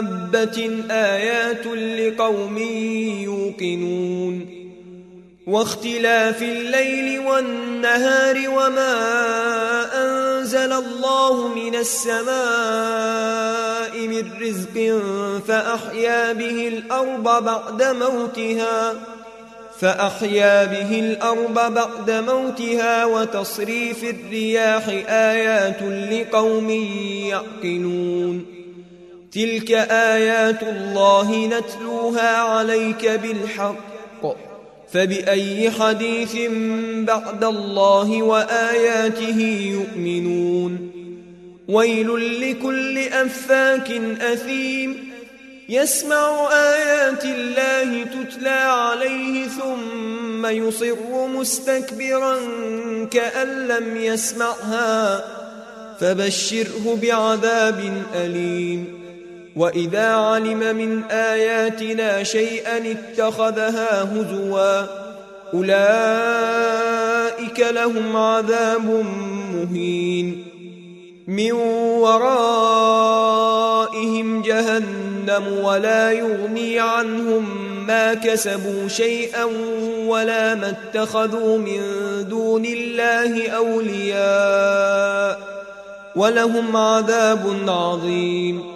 دابة آيات لقوم يوقنون واختلاف الليل والنهار وما أنزل الله من السماء من رزق فأحيا به الأرض بعد موتها فأحيا به الأرض بعد موتها وتصريف الرياح آيات لقوم يعقلون تلك آيات الله نتلوها عليك بالحق فبأي حديث بعد الله وآياته يؤمنون ويل لكل أفاك أثيم يسمع آيات الله تتلى عليه ثم يصر مستكبرا كأن لم يسمعها فبشره بعذاب أليم وإذا علم من آياتنا شيئا اتخذها هزوا أولئك لهم عذاب مهين من ورائهم جهنم ولا يغني عنهم ما كسبوا شيئا ولا ما اتخذوا من دون الله أولياء ولهم عذاب عظيم